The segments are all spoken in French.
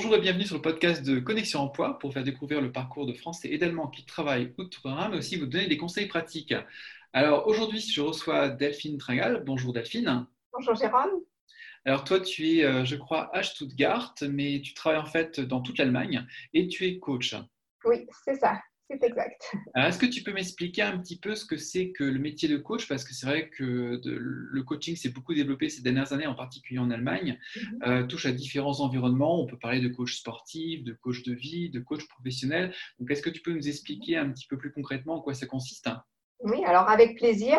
Bonjour et bienvenue sur le podcast de Connexion Emploi pour faire découvrir le parcours de Français et d'Allemands qui travaillent outre-Rhin, mais aussi vous donner des conseils pratiques. Alors aujourd'hui, je reçois Delphine Tringal. Bonjour Delphine. Bonjour Jérôme. Alors toi, tu es, euh, je crois, à Stuttgart, mais tu travailles en fait dans toute l'Allemagne et tu es coach. Oui, c'est ça. C'est exact. Est-ce que tu peux m'expliquer un petit peu ce que c'est que le métier de coach? Parce que c'est vrai que le coaching s'est beaucoup développé ces dernières années, en particulier en Allemagne, mhm. euh, touche à différents environnements. On peut parler de coach sportif, de coach de vie, de coach professionnel. Donc, est-ce que tu peux nous expliquer un petit peu plus concrètement en quoi ça consiste? Oui, alors avec plaisir.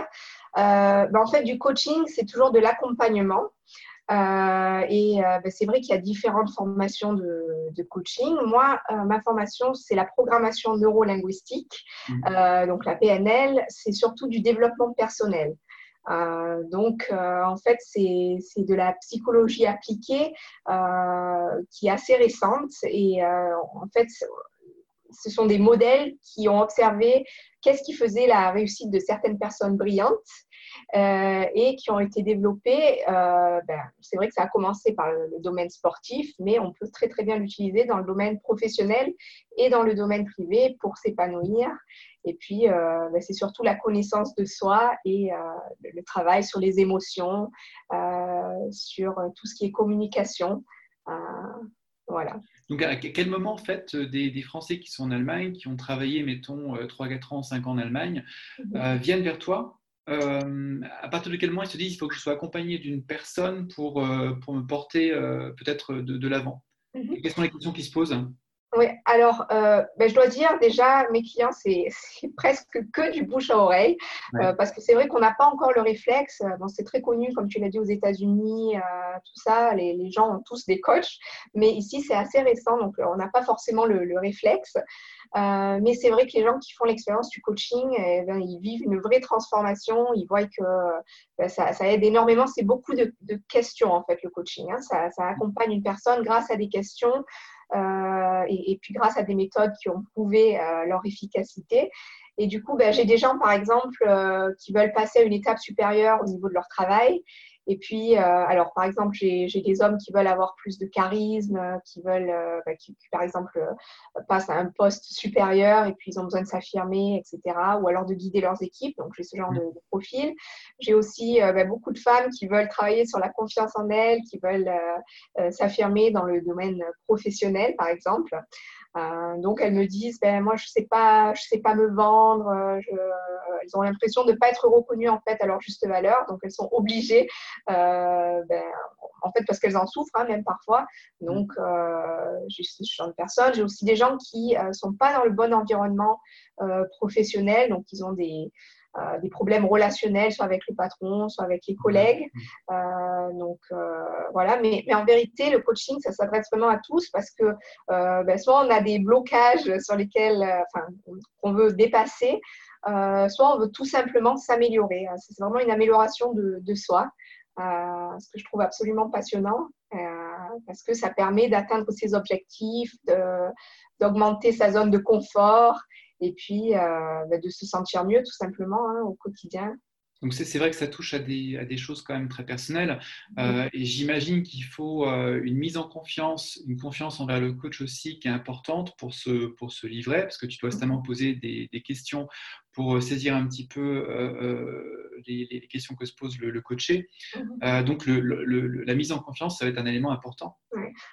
Euh, ben, en fait, du coaching, c'est toujours de l'accompagnement. Euh, et euh, ben, c'est vrai qu'il y a différentes formations de, coaching. Moi, euh, ma formation, c'est la programmation neurolinguistique. Mmh. donc la PNL, c'est surtout du développement personnel. donc, en fait, c'est de la psychologie appliquée qui est assez récente. Et en fait, ce sont des modèles qui ont observé qu'est-ce qui faisait la réussite de certaines personnes brillantes euh, et qui ont été développés. Euh, ben, c'est vrai que ça a commencé par le, domaine sportif, mais on peut très très bien l'utiliser dans le domaine professionnel et dans le domaine privé pour s'épanouir. Et puis, euh, ben, c'est surtout la connaissance de soi et le travail sur les émotions, sur tout ce qui est communication. voilà. Donc, à quel moment, en fait, des, des, Français qui sont en Allemagne, qui ont travaillé, mettons, 3, 4 ans, 5 ans en Allemagne, mhm. viennent vers toi euh, à partir de quel moment ils se disent il faut que je sois accompagné d'une personne pour, euh, pour me porter euh, peut-être de, de l'avant? Mhm. Quelles sont les questions qui se posent? Oui, alors ben, je dois dire déjà, mes clients, c'est presque que du bouche à oreille, parce que c'est vrai qu'on n'a pas encore le réflexe. Bon, c'est très connu, comme tu l'as dit, aux États-Unis, tout ça, les, les, gens ont tous des coachs, mais ici, c'est assez récent, donc on n'a pas forcément le, le réflexe. Euh, mais c'est vrai que les gens qui font l'expérience du coaching, eh ben, ils vivent une vraie transformation. Ils voient que ben, ça, ça, aide énormément. C'est beaucoup de, de, questions, en fait, le coaching. Hein. Ça, ça, accompagne une personne grâce à des questions euh, et, et, puis grâce à des méthodes qui ont prouvé euh, leur efficacité. Et du coup, ben, j'ai des gens, par exemple, euh, qui veulent passer à une étape supérieure au niveau de leur travail et puis, euh, alors par exemple, j'ai des hommes qui veulent avoir plus de charisme, euh, qui veulent, euh, bah, qui, par exemple passent à un poste supérieur et puis ils ont besoin de s'affirmer, etc. Ou alors de guider leurs équipes. Donc j'ai ce genre de, profil. J'ai aussi bah, beaucoup de femmes qui veulent travailler sur la confiance en elles, qui veulent s'affirmer dans le domaine professionnel, par exemple. Euh, donc elles me disent, ben, moi je sais pas, je sais pas me vendre. Euh, elles ont l'impression de ne pas être reconnues en fait à leur juste valeur, donc elles sont obligées, euh, ben, en fait parce qu'elles en souffrent hein, même parfois. Donc j'ai ce genre de personnes. J'ai aussi des gens qui sont pas dans le bon environnement professionnel, donc ils ont des euh, des problèmes relationnels, soit avec le patron, soit avec les collègues. Euh, donc euh, voilà, mais, mais, en vérité, le coaching, ça s'adresse vraiment à tous parce que ben, soit on a des blocages sur lesquels enfin, on veut dépasser, soit on veut tout simplement s'améliorer. C'est vraiment une amélioration de, de soi. ce que je trouve absolument passionnant, parce que ça permet d'atteindre ses objectifs, d'augmenter sa zone de confort et puis euh, bah, de se sentir mieux tout simplement hein, au quotidien. Donc c'est vrai que ça touche à des, à des, choses quand même très personnelles. Euh, et j'imagine qu'il faut euh, une mise en confiance, une confiance envers le coach aussi qui est importante pour se, pour se livrer parce que tu dois constamment poser des, des questions pour saisir un petit peu les, les, questions que se pose le, le coaché. Mhm. donc le, la mise en confiance, ça va être un élément important.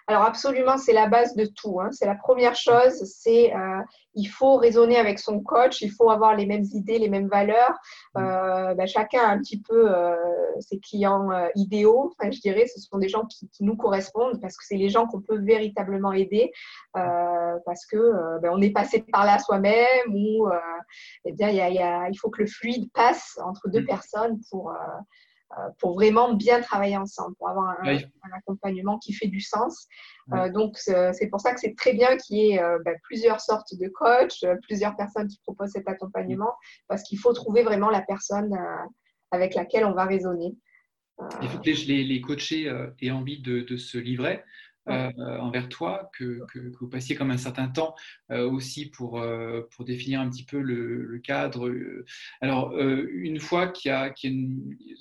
Alors absolument, c'est la base de tout. Hein. C'est la première chose, c'est euh, il faut raisonner avec son coach, il faut avoir les mêmes idées, les mêmes valeurs. Euh, ben, chacun a un petit peu euh, ses clients euh, idéaux, enfin, je dirais, ce sont des gens qui, qui nous correspondent parce que c'est les gens qu'on peut véritablement aider euh, parce que ben, on est passé par là soi-même ou eh bien, y a, y a, il faut que le fluide passe entre deux mm. personnes pour euh, pour vraiment bien travailler ensemble, pour avoir un, accompagnement qui fait du sens. Euh, donc, c'est pour ça que c'est très bien qu'il y ait euh, bah, plusieurs sortes de coachs, plusieurs personnes qui proposent cet accompagnement, parce qu'il faut trouver vraiment la personne avec laquelle on va raisonner. Il faut que les, les coachés aient envie de, de se livrer. Envers toi, que, vous passiez comme un certain temps aussi pour, pour définir un petit peu le, cadre. Alors, une fois qu'il y a,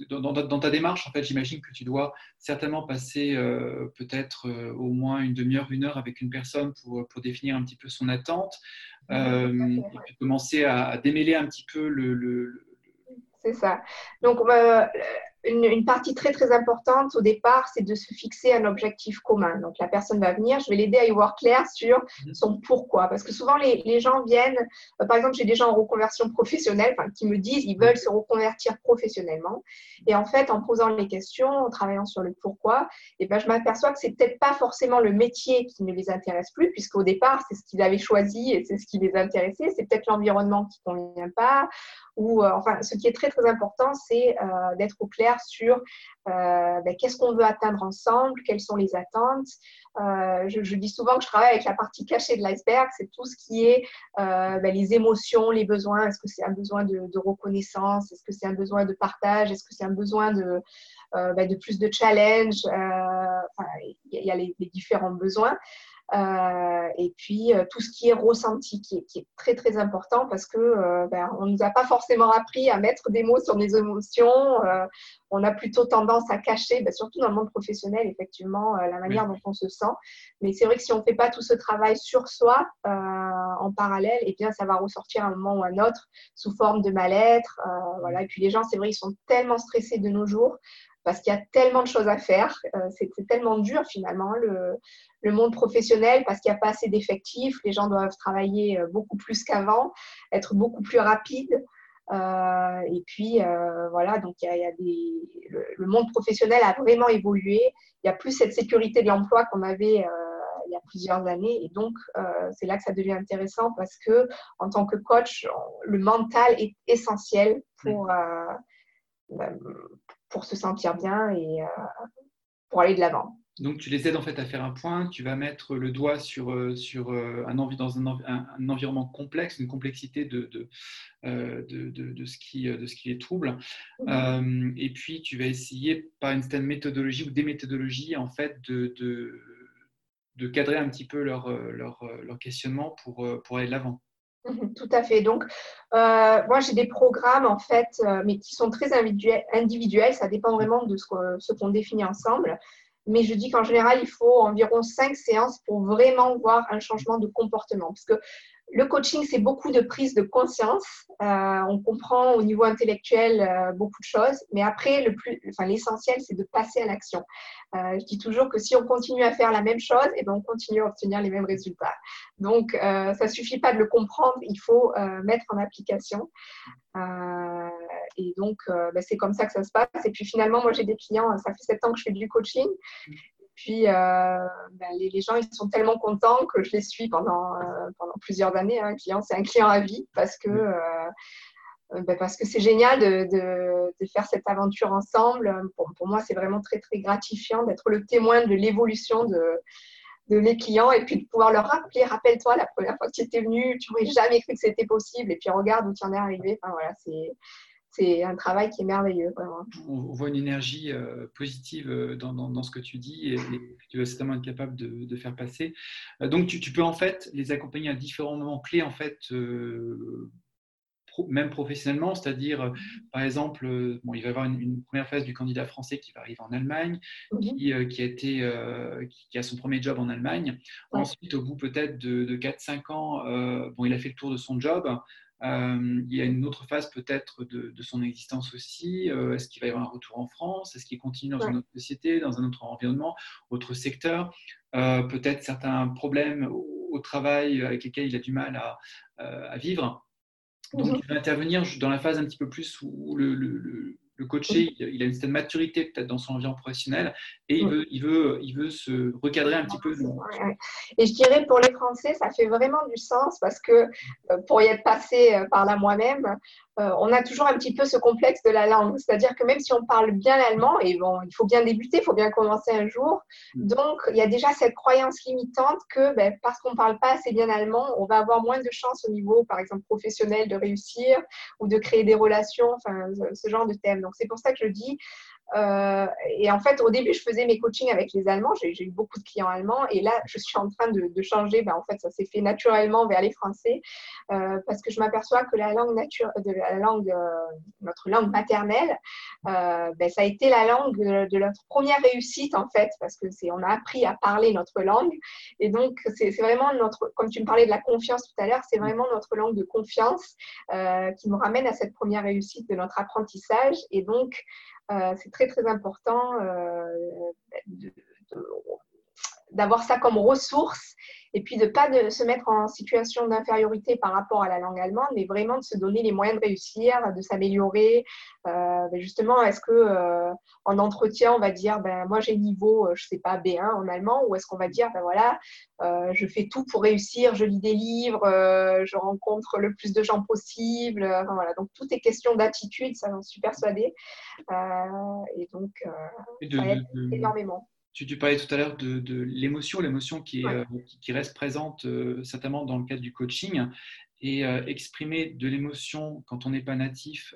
dans, ta démarche, en fait, j'imagine que tu dois certainement passer peut-être au moins une demi-heure, une heure avec une personne pour, pour définir un petit peu son attente. et puis commencer à, démêler un petit peu le, c'est ça. Donc, euh, une, partie très très importante au départ, c'est de se fixer un objectif commun. Donc la personne va venir, je vais l'aider à y voir clair sur mhm. son pourquoi. Parce que souvent les, les gens viennent, euh, par exemple j'ai des gens en reconversion professionnelle qui me disent ils veulent se reconvertir professionnellement. Et en fait en posant les questions, en travaillant sur le pourquoi, et eh ben, je m'aperçois que c'est peut-être pas forcément le métier qui ne les intéresse plus, puisqu'au départ c'est ce qu'ils avaient choisi et c'est ce qui les intéressait. C'est peut-être l'environnement qui ne convient pas. Ou euh, enfin ce qui est très très important, c'est euh, d'être au clair sur euh, ben, qu'est-ce qu'on veut atteindre ensemble, quelles sont les attentes. Euh, je, dis souvent que je travaille avec la partie cachée de l'iceberg, c'est tout ce qui est euh, ben, les émotions, les besoins. Est-ce que c'est un besoin de, reconnaissance? Est-ce que c'est un besoin de partage? Est-ce que c'est un besoin de, ben, de plus de challenge? Il y, a les différents besoins. Euh, et puis euh, tout ce qui est ressenti, qui est, très très important parce que euh, ben, on nous a pas forcément appris à mettre des mots sur les émotions. on a plutôt tendance à cacher, ben, surtout dans le monde professionnel, effectivement, la manière dont on se sent. Mais c'est vrai que si on fait pas tout ce travail sur soi en parallèle, et eh bien ça va ressortir à un moment ou à un autre sous forme de mal-être. voilà. Et puis les gens, c'est vrai, ils sont tellement stressés de nos jours parce qu'il y a tellement de choses à faire. Euh, c'est tellement dur finalement le, monde professionnel parce qu'il n'y a pas assez d'effectifs. Les gens doivent travailler euh, beaucoup plus qu'avant, être beaucoup plus rapides. Euh, et puis voilà, donc il y a, des, le, monde professionnel a vraiment évolué. Il n'y a plus cette sécurité de l'emploi qu'on avait il y a plusieurs années. Et donc, c'est là que ça devient intéressant parce que en tant que coach, le mental est essentiel pour, ben, pour se sentir bien et euh, pour aller de l'avant. Donc, tu les aides en fait à faire un point, tu vas mettre le doigt sur, euh, sur euh, un, dans un, environnement complexe, une complexité de, de, de, de, ce, qui, de ce qui les trouble. Mhm. et puis, tu vas essayer par une certaine méthodologie ou des méthodologies en fait de, de, cadrer un petit peu leur, leur, leur questionnement pour, pour aller de l'avant. Mhm, tout à fait. Donc, euh, moi, j'ai des programmes, en fait, euh, mais qui sont très individuels. Ça dépend vraiment de ce qu'on définit ensemble. Mais je dis qu'en général, il faut environ cinq séances pour vraiment voir un changement de comportement. Parce que le coaching, c'est beaucoup de prise de conscience. Euh, on comprend au niveau intellectuel euh, beaucoup de choses, mais après, l'essentiel, c'est de passer à l'action. Euh, je dis toujours que si on continue à faire la même chose, et eh ben, on continue à obtenir les mêmes résultats. Donc, ça suffit pas de le comprendre, il faut mettre en application. et donc, ben, c'est comme ça que ça se passe. Et puis finalement, moi, j'ai des clients, ça fait sept ans que je fais du coaching. Puis, euh, ben, les, gens, ils sont tellement contents que je les suis pendant, euh, pendant plusieurs années. Un client, c'est un client à vie parce que euh, ben, parce que c'est génial de, de, faire cette aventure ensemble. Pour, pour moi, c'est vraiment très, très gratifiant d'être le témoin de l'évolution de, de mes clients et puis de pouvoir leur rappeler, rappelle-toi la première fois que tu étais venu, tu n'aurais jamais cru que c'était possible et puis regarde où tu en es arrivé. Enfin, voilà, c'est c'est un travail qui est merveilleux. On voit une énergie euh, positive euh, dans, ce que tu dis et, que tu vas certainement être capable de, faire passer. Euh, donc, tu, peux en fait les accompagner à différents moments clés, en fait, même professionnellement, c'est-à-dire, par exemple, bon, il va y avoir une, première phase du candidat français qui va arriver en Allemagne, mhm. qui, a été, qui, a son premier job en Allemagne. Ensuite, au bout peut-être de, de 4-5 ans, bon, il a fait le tour de son job. Euh, il y a une autre phase peut-être de, son existence aussi. Euh, est-ce qu'il va y avoir un retour en France? Est-ce qu'il continue dans une autre société, dans un autre environnement, autre secteur? Euh, Peut-être certains problèmes au, travail avec lesquels il a du mal à, vivre. Donc, mhm. il va intervenir dans la phase un petit peu plus où le, le coaché, il a une certaine maturité peut-être dans son environnement professionnel et il, veut, il, veut, il veut se recadrer un petit peu. Et je dirais pour les Français, ça fait vraiment du sens parce que euh, pour y être passé euh, par là moi-même, euh, on a toujours un petit peu ce complexe de la langue. C'est-à-dire que même si on parle bien l'allemand, et bon, il faut bien débuter, il faut bien commencer un jour. Mm. Donc, il y a déjà cette croyance limitante que ben, parce qu'on ne parle pas assez bien allemand, on va avoir moins de chances au niveau, par exemple, professionnel de réussir ou de créer des relations, enfin, ce genre de thème. Donc c'est pour ça que je dis, euh, et en fait, au début, je faisais mes coachings avec les Allemands. J'ai eu beaucoup de clients allemands. Et là, je suis en train de, changer. Ben, en fait, ça s'est fait naturellement vers les Français euh, parce que je m'aperçois que la langue, nature, de la langue euh, notre langue maternelle, ben, ça a été la langue de, notre première réussite, en fait, parce que c'est on a appris à parler notre langue. Et donc, c'est vraiment notre, comme tu me parlais de la confiance tout à l'heure, c'est vraiment notre langue de confiance qui nous ramène à cette première réussite de notre apprentissage. Et donc, euh, c'est très très important euh, d'avoir ça comme ressource et puis de ne pas de se mettre en situation d'infériorité par rapport à la langue allemande, mais vraiment de se donner les moyens de réussir, de s'améliorer. Euh, ben justement, est-ce que euh, en entretien, on va dire, ben, moi j'ai niveau, euh, je sais pas, B1 en allemand, ou est-ce qu'on va dire, ben voilà, je fais tout pour réussir, je lis des livres, je rencontre le plus de gens possible. voilà. Donc, tout est question d'attitude, ça j'en suis persuadée. et donc, ça aide énormément. Tu, parlais tout à l'heure de, l'émotion, l'émotion qui, euh, qui, reste présente euh, certainement dans le cadre du coaching. Et euh, exprimer de l'émotion quand on n'est pas natif,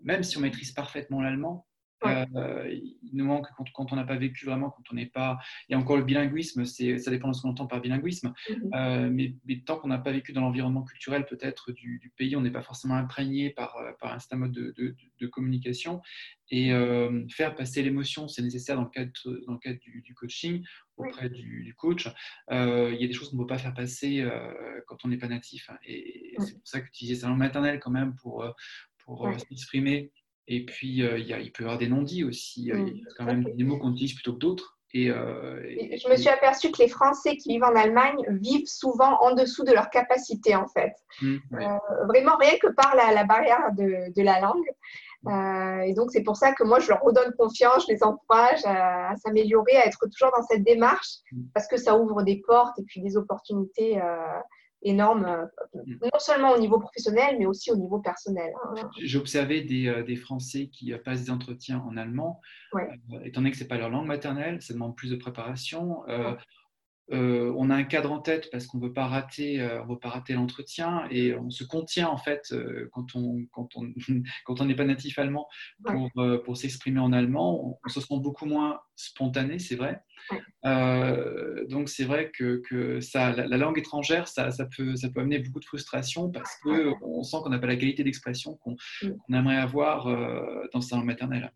même si on maîtrise parfaitement l'allemand, euh, il nous manque quand, on n'a pas vécu vraiment, quand on n'est pas. Il y a encore le bilinguisme, ça dépend de ce qu'on entend par bilinguisme. Mhm. Euh, mais, tant qu'on n'a pas vécu dans l'environnement culturel peut-être du, pays, on n'est pas forcément imprégné par, euh, par un certain mode de, communication. Et faire passer l'émotion, c'est nécessaire dans le cadre, dans le cadre du, coaching auprès du, coach. il y a des choses qu'on ne peut pas faire passer quand on n'est pas natif. Hein. Et c'est pour ça qu'utiliser sa langue maternelle quand même pour, pour s'exprimer et puis, euh, il peut y avoir des non-dits aussi. Euh, il y a quand même des mots qu'on utilise plutôt que d'autres. Euh, et, je me suis aperçue que les Français qui vivent en Allemagne vivent souvent en dessous de leur capacité, en fait. Mmh, vraiment, rien que par la, barrière de, de, la langue. et donc, c'est pour ça que moi, je leur redonne confiance, je les encourage à, s'améliorer, à être toujours dans cette démarche, mmh. parce que ça ouvre des portes et puis des opportunités énorme, euh, mm. non seulement au niveau professionnel, mais aussi au niveau personnel. Hein. J'ai observé des, euh, des, Français qui euh, passent des entretiens en allemand, étant donné que ce n'est pas leur langue maternelle, ça demande plus de préparation. Euh, on a un cadre en tête parce qu'on ne veut pas rater, euh, veut pas rater l'entretien et on se contient en fait euh, quand on quand on quand on n'est pas natif allemand pour, pour s'exprimer en allemand, on, se sent beaucoup moins spontané, c'est vrai. donc c'est vrai que, que ça, la, langue étrangère, ça, ça, peut ça peut amener beaucoup de frustration parce que on sent qu'on n'a pas la qualité d'expression qu'on aimerait avoir dans sa langue maternelle.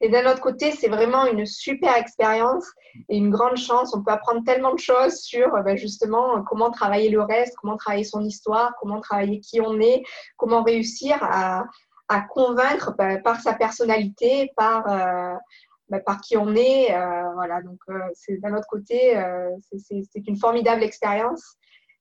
Et d'un autre côté, c'est vraiment une super expérience et une grande chance. On peut apprendre tellement de choses sur euh, ben, justement comment travailler le reste, comment travailler son histoire, comment travailler qui on est, comment réussir à, convaincre ben, par sa personnalité, par, euh, ben, par qui on est. Euh, voilà, donc d'un autre côté, c'est une formidable expérience.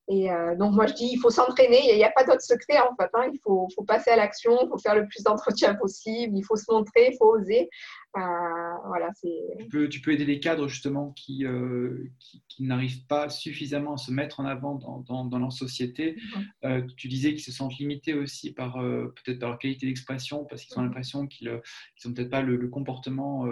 Et euh, donc, moi, je dis, il faut s'entraîner. Il n'y a, pas d'autre secret, en fait. Hein. Il faut, faut, passer à l'action, il faut faire le plus d'entretiens possible, il faut se montrer, il faut oser. Euh, voilà, tu, peux, tu peux aider les cadres justement qui, euh, qui, n'arrivent pas suffisamment à se mettre en avant dans, dans, dans leur société. Mhm. Euh, tu disais qu'ils se sentent limités aussi par peut-être par leur qualité d'expression parce qu'ils ont mhm. l'impression qu'ils n'ont peut-être pas le, comportement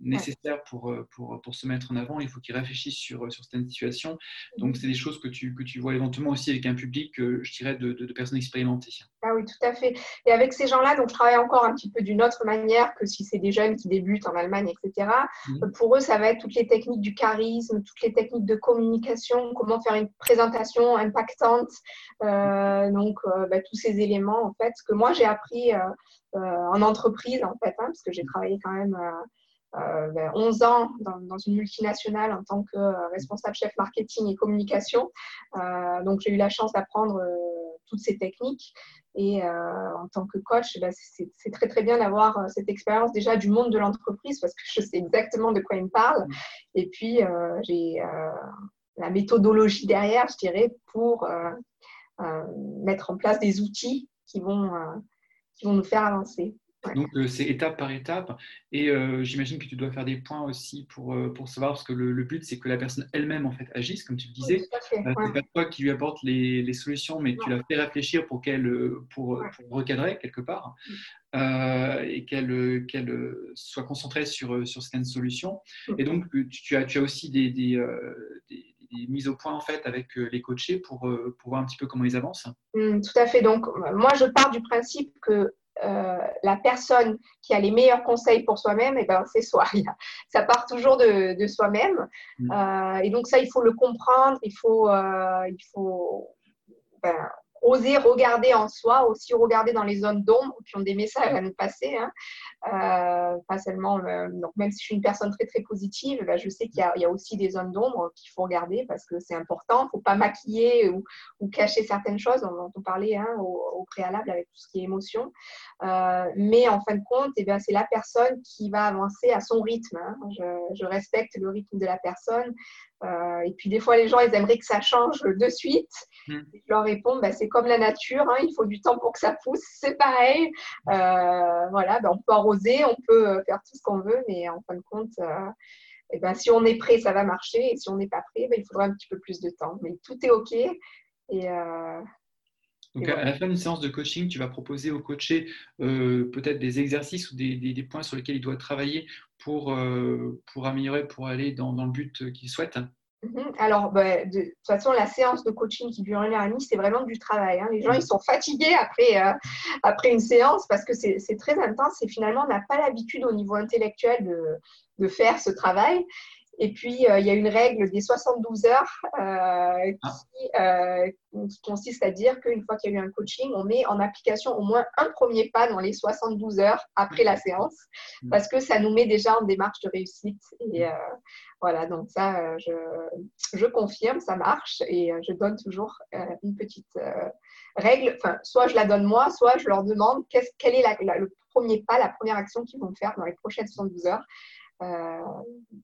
nécessaire pour, pour, pour, se mettre en avant. Il faut qu'ils réfléchissent sur, sur certaines situations. Donc, mhm. c'est des choses que tu, que tu vois éventuellement aussi avec un public, je dirais, de, de, de personnes expérimentées. Ah oui, tout à fait. Et avec ces gens-là, donc je travaille encore un petit peu d'une autre manière que si c'est des jeunes qui débutent en Allemagne, etc. Mhm. Pour eux, ça va être toutes les techniques du charisme, toutes les techniques de communication, comment faire une présentation impactante, euh, donc euh, bah, tous ces éléments en fait, que moi j'ai appris euh, en entreprise en fait, hein, parce que j'ai travaillé quand même. 11 ben, ans dans, une multinationale en tant que responsable chef marketing et communication. donc j'ai eu la chance d'apprendre toutes ces techniques. Et euh, en tant que coach, bah, c'est très très bien d'avoir euh, cette expérience déjà du monde de l'entreprise parce que je sais exactement de quoi il me parle. Et puis, euh, j'ai la méthodologie derrière, je dirais, pour mettre en place des outils qui vont, qui vont nous faire avancer. Donc, euh, c'est étape par étape. Et euh, j'imagine que tu dois faire des points aussi pour, euh, pour savoir, parce que le, but, c'est que la personne elle-même, en fait, agisse, comme tu le disais. c'est pas toi qui lui apporte les, les solutions, mais tu la fais réfléchir pour qu'elle pour, recadrer quelque part et qu'elle qu'elle soit concentrée sur, sur certaines solutions. Mm. Et donc, tu as, tu as aussi des, des, des mises au point en fait avec les coachés pour, pour voir un petit peu comment ils avancent. Mm, tout à fait. Donc, moi, je pars du principe que la personne qui a les meilleurs conseils pour soi-même, et eh ben, c'est soi. Ça part toujours de, soi-même. Mm. et donc ça, il faut le comprendre, il faut, il faut ben, oser regarder en soi, aussi regarder dans les zones d'ombre qui ont des messages à nous passer. Hein. Euh, pas seulement, même si je suis une personne très très positive, bah, je sais qu'il y, a aussi des zones d'ombre qu'il faut regarder parce que c'est important. Il ne faut pas maquiller ou, cacher certaines choses dont on parlait hein, au, préalable avec tout ce qui est émotion. Euh, mais en fin de compte, eh c'est la personne qui va avancer à son rythme. Hein. Je, respecte le rythme de la personne. Euh, et puis des fois, les gens, ils aimeraient que ça change de suite. Hmm. Je leur réponds, bah, c'est comme la nature, hein, il faut du temps pour que ça pousse, c'est pareil. Euh, voilà, bah, on peut arroser, on peut euh, faire tout ce qu'on veut, mais en fin de compte, eh ben, si on est prêt, ça va marcher. Et si on n'est pas prêt, ben, il faudra un petit peu plus de temps. Mais tout est OK. Et, donc, à la fin d'une séance de coaching, tu vas proposer au coaché peut-être des exercices ou des, des, points sur lesquels il doit travailler pour, euh, pour améliorer, pour aller dans, dans le but qu'il souhaite mhm. alors, bah, de, toute façon, la séance de coaching qui dure une heure et demie, c'est vraiment du travail. Hein. Les gens, ils sont fatigués après, euh, après une séance parce que c'est très intense et finalement, on n'a pas l'habitude au niveau intellectuel de, de, faire ce travail. Et puis, euh, il y a une règle des 72 heures euh, euh, qui, consiste à dire qu'une fois qu'il y a eu un coaching, on met en application au moins un premier pas dans les 72 heures après la séance, mm. parce que ça nous met déjà en démarche de réussite. Et voilà, donc ça, je, je, confirme, ça marche. Et je donne toujours une petite règle. Enfin, soit je la donne moi, soit je leur demande quel est le premier pas, la première action qu'ils vont faire dans les prochaines 72 heures. Euh,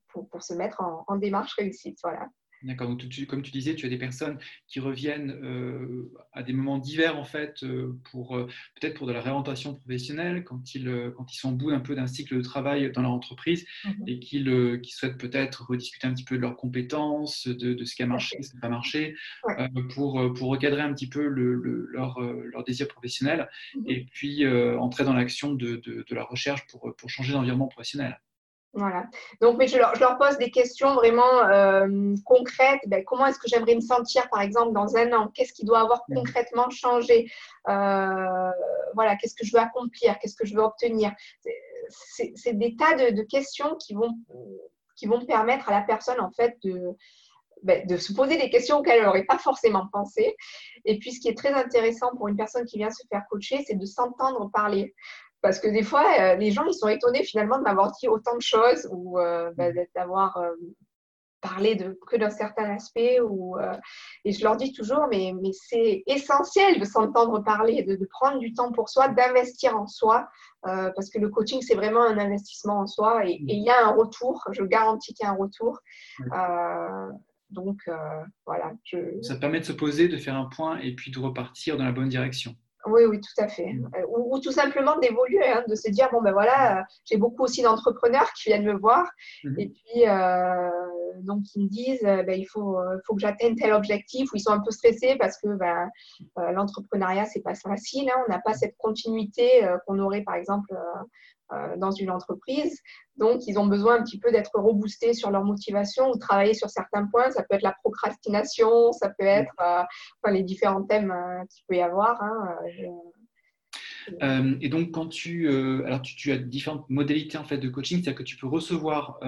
pour, se mettre en, démarche réussite. Voilà. D'accord. Donc, comme tu disais, tu as des personnes qui reviennent euh, à des moments divers, en fait, euh, pour peut-être pour de la réorientation professionnelle, quand ils, quand ils sont au bout un peu d'un cycle de travail dans leur entreprise mhm. et qu'ils souhaitent peut-être rediscuter un petit peu de leurs compétences, de, ce qui a marché, ce qui n'a pas marché, pour, pour recadrer un petit peu le, leur, leur, désir professionnel mhm. et puis entrer dans l'action de, de, la recherche pour, pour changer d'environnement professionnel. Voilà. Donc, mais je leur, pose des questions vraiment euh, concrètes. Ben, comment est-ce que j'aimerais me sentir, par exemple, dans un an? Qu'est-ce qui doit avoir concrètement changé? Euh, Voilà, qu'est-ce que je veux accomplir? Qu'est-ce que je veux obtenir? C'est des tas de, questions qui vont, qui vont permettre à la personne, en fait, de, ben, de se poser des questions auxquelles elle n'aurait pas forcément pensé. Et puis, ce qui est très intéressant pour une personne qui vient se faire coacher, c'est de s'entendre parler. Parce que des fois, euh, les gens, ils sont étonnés finalement de m'avoir dit autant de choses ou euh, bah, mm. d'avoir euh, parlé de, que d'un certain aspect. Ou, et je leur dis toujours, mais, mais c'est essentiel de s'entendre parler, de, de, prendre du temps pour soi, d'investir en soi. parce que le coaching, c'est vraiment un investissement en soi et, il y a un retour. Je garantis qu'il y a un retour. donc, voilà. Ça permet de se poser, de faire un point et puis de repartir dans la bonne direction. Oui, oui, tout à fait. Mm. Euh, ou, tout simplement d'évoluer, hein, de se dire, bon, ben voilà, euh, j'ai beaucoup aussi d'entrepreneurs qui viennent me voir mm-hmm. et puis euh, donc ils me disent, ben, il faut, faut que j'atteigne tel objectif, ou ils sont un peu stressés parce que ben, l'entrepreneuriat, c'est pas facile, hein, on n'a pas cette continuité qu'on aurait par exemple euh, dans une entreprise. Donc, ils ont besoin un petit peu d'être reboostés sur leur motivation ou travailler sur certains points. Ça peut être la procrastination, ça peut être euh, les différents thèmes euh, qu'il peut y avoir. Hein, et donc, quand tu, alors tu, as différentes modalités en fait de coaching, c'est-à-dire que tu peux recevoir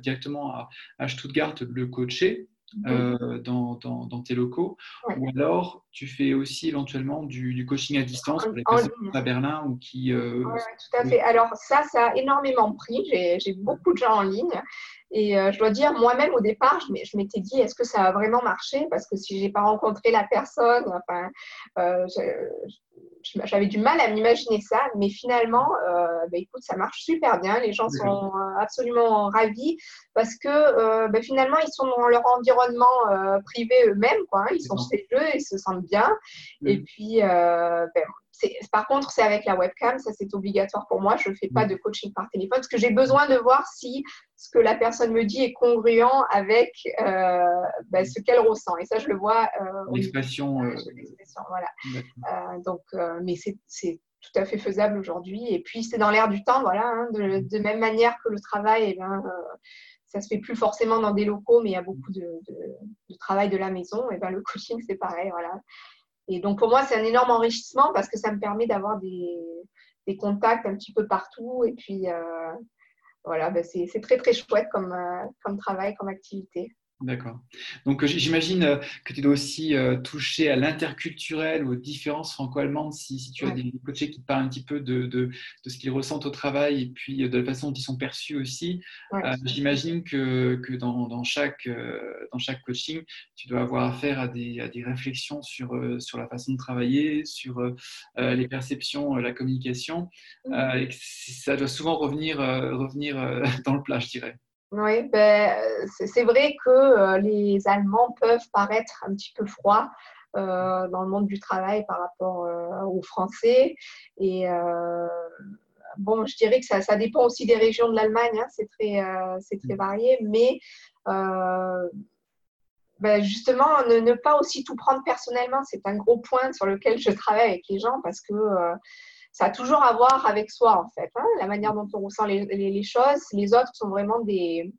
directement à, à, Stuttgart le coacher, euh, dans, dans, tes locaux Ou alors, tu fais aussi éventuellement du, coaching à distance pour les personnes à Berlin ou qui. Euh, oui, tout à fait. Alors, ça, ça a énormément pris. J'ai beaucoup de gens en ligne. Et euh, je dois dire, moi-même, au départ, je m'étais dit, est-ce que ça va vraiment marcher Parce que si je n'ai pas rencontré la personne, enfin, j'avais du mal à m'imaginer ça, mais finalement, euh, bah, écoute, ça marche super bien. Les gens sont euh, absolument ravis parce que euh, bah, finalement, ils sont dans leur environnement privé eux-mêmes, quoi. Hein. Ils sont chez eux, ils se sentent bien. Et puis, ben, par contre, c'est avec la webcam, ça c'est obligatoire pour moi. Je ne fais pas de coaching par téléphone parce que j'ai besoin de voir si ce que la personne me dit est congruent avec euh, ben, ce qu'elle ressent. Et ça, je le vois. Euh, L'expression. Euh, voilà. donc, mais c'est tout à fait faisable aujourd'hui. Et puis, c'est dans l'air du temps, voilà. Hein, de, même manière que le travail, eh ben, ça se fait plus forcément dans des locaux, mais il y a beaucoup de, travail de la maison. Et ben, le coaching, c'est pareil, voilà. Et donc, pour moi, c'est un énorme enrichissement parce que ça me permet d'avoir des, contacts un petit peu partout. Et puis, voilà, ben c'est très, très chouette comme, comme travail, comme activité. D'accord. Donc j'imagine euh, que tu dois aussi euh, toucher à l'interculturel ou aux différences franco-allemandes si, tu as des coachés qui parlent un petit peu de, de, ce qu'ils ressentent au travail et puis euh, de la façon dont ils sont perçus aussi. j'imagine que, que dans, dans, chaque, dans chaque coaching, tu dois avoir affaire à des, à des réflexions sur, sur la façon de travailler, sur les perceptions, la communication. Mmh. et ça doit souvent revenir, revenir dans le plat, je dirais. Oui, ben, c'est vrai que euh, les Allemands peuvent paraître un petit peu froids euh, dans le monde du travail par rapport euh, aux Français. Et bon, je dirais que ça, ça, dépend aussi des régions de l'Allemagne, hein, c'est très, très varié, mais ben, justement, ne, ne, pas aussi tout prendre personnellement, c'est un gros point sur lequel je travaille avec les gens parce que ça a toujours à voir avec soi, en fait. Hein, la manière dont on ressent les, choses. Les autres sont vraiment des,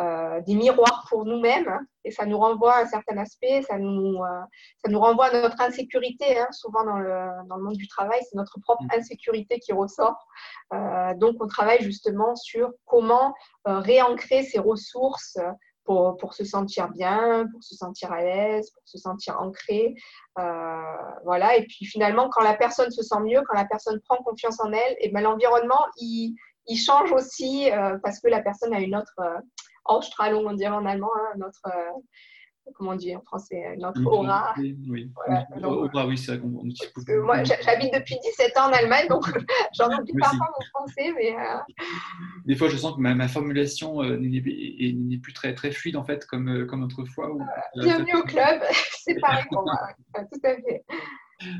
euh, des miroirs pour nous-mêmes et ça nous renvoie à un certain aspect, ça nous, euh, ça nous renvoie à notre insécurité. Hein, souvent dans le, dans le, monde du travail, c'est notre propre mm. insécurité qui ressort. Euh, donc, on travaille justement sur comment réancrer ces ressources pour, pour, se sentir bien, pour se sentir à l'aise, pour se sentir ancré. Euh, voilà. Et puis finalement, quand la personne se sent mieux, quand la personne prend confiance en elle, et ben, l'environnement, il, il, change aussi euh, parce que la personne a une autre euh, Ausstrahlung, on dirait en allemand, hein, notre, comment on dit en français, notre aura. Oui, aura, oui, c'est vrai qu'on Moi, j'habite depuis 17 ans en Allemagne, donc j'en oublie parfois mon français. Mais, euh, Des fois, je sens que ma, formulation euh, n'est plus très, très fluide, en fait, comme, euh, comme autrefois. bienvenue au club, c'est pareil pour moi, tout à fait.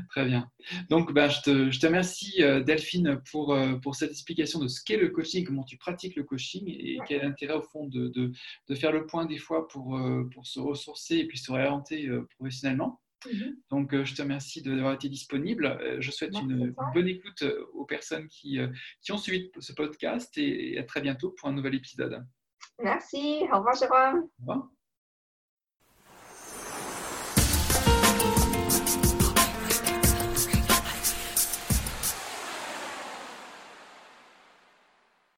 Très bien. Donc, ben, je, te, je, te, remercie, euh, Delphine, pour, euh, pour cette explication de ce qu'est le coaching, comment tu pratiques le coaching et quel est l'intérêt, au fond, de, de, de, faire le point des fois pour, euh, pour se ressourcer et puis se réorienter professionnellement. Mhm. Donc, je te remercie d'avoir été disponible. Je souhaite une, bonne écoute aux personnes qui, qui ont suivi ce podcast et à très bientôt pour un nouvel épisode. Merci. Au revoir, Jérôme. Au revoir.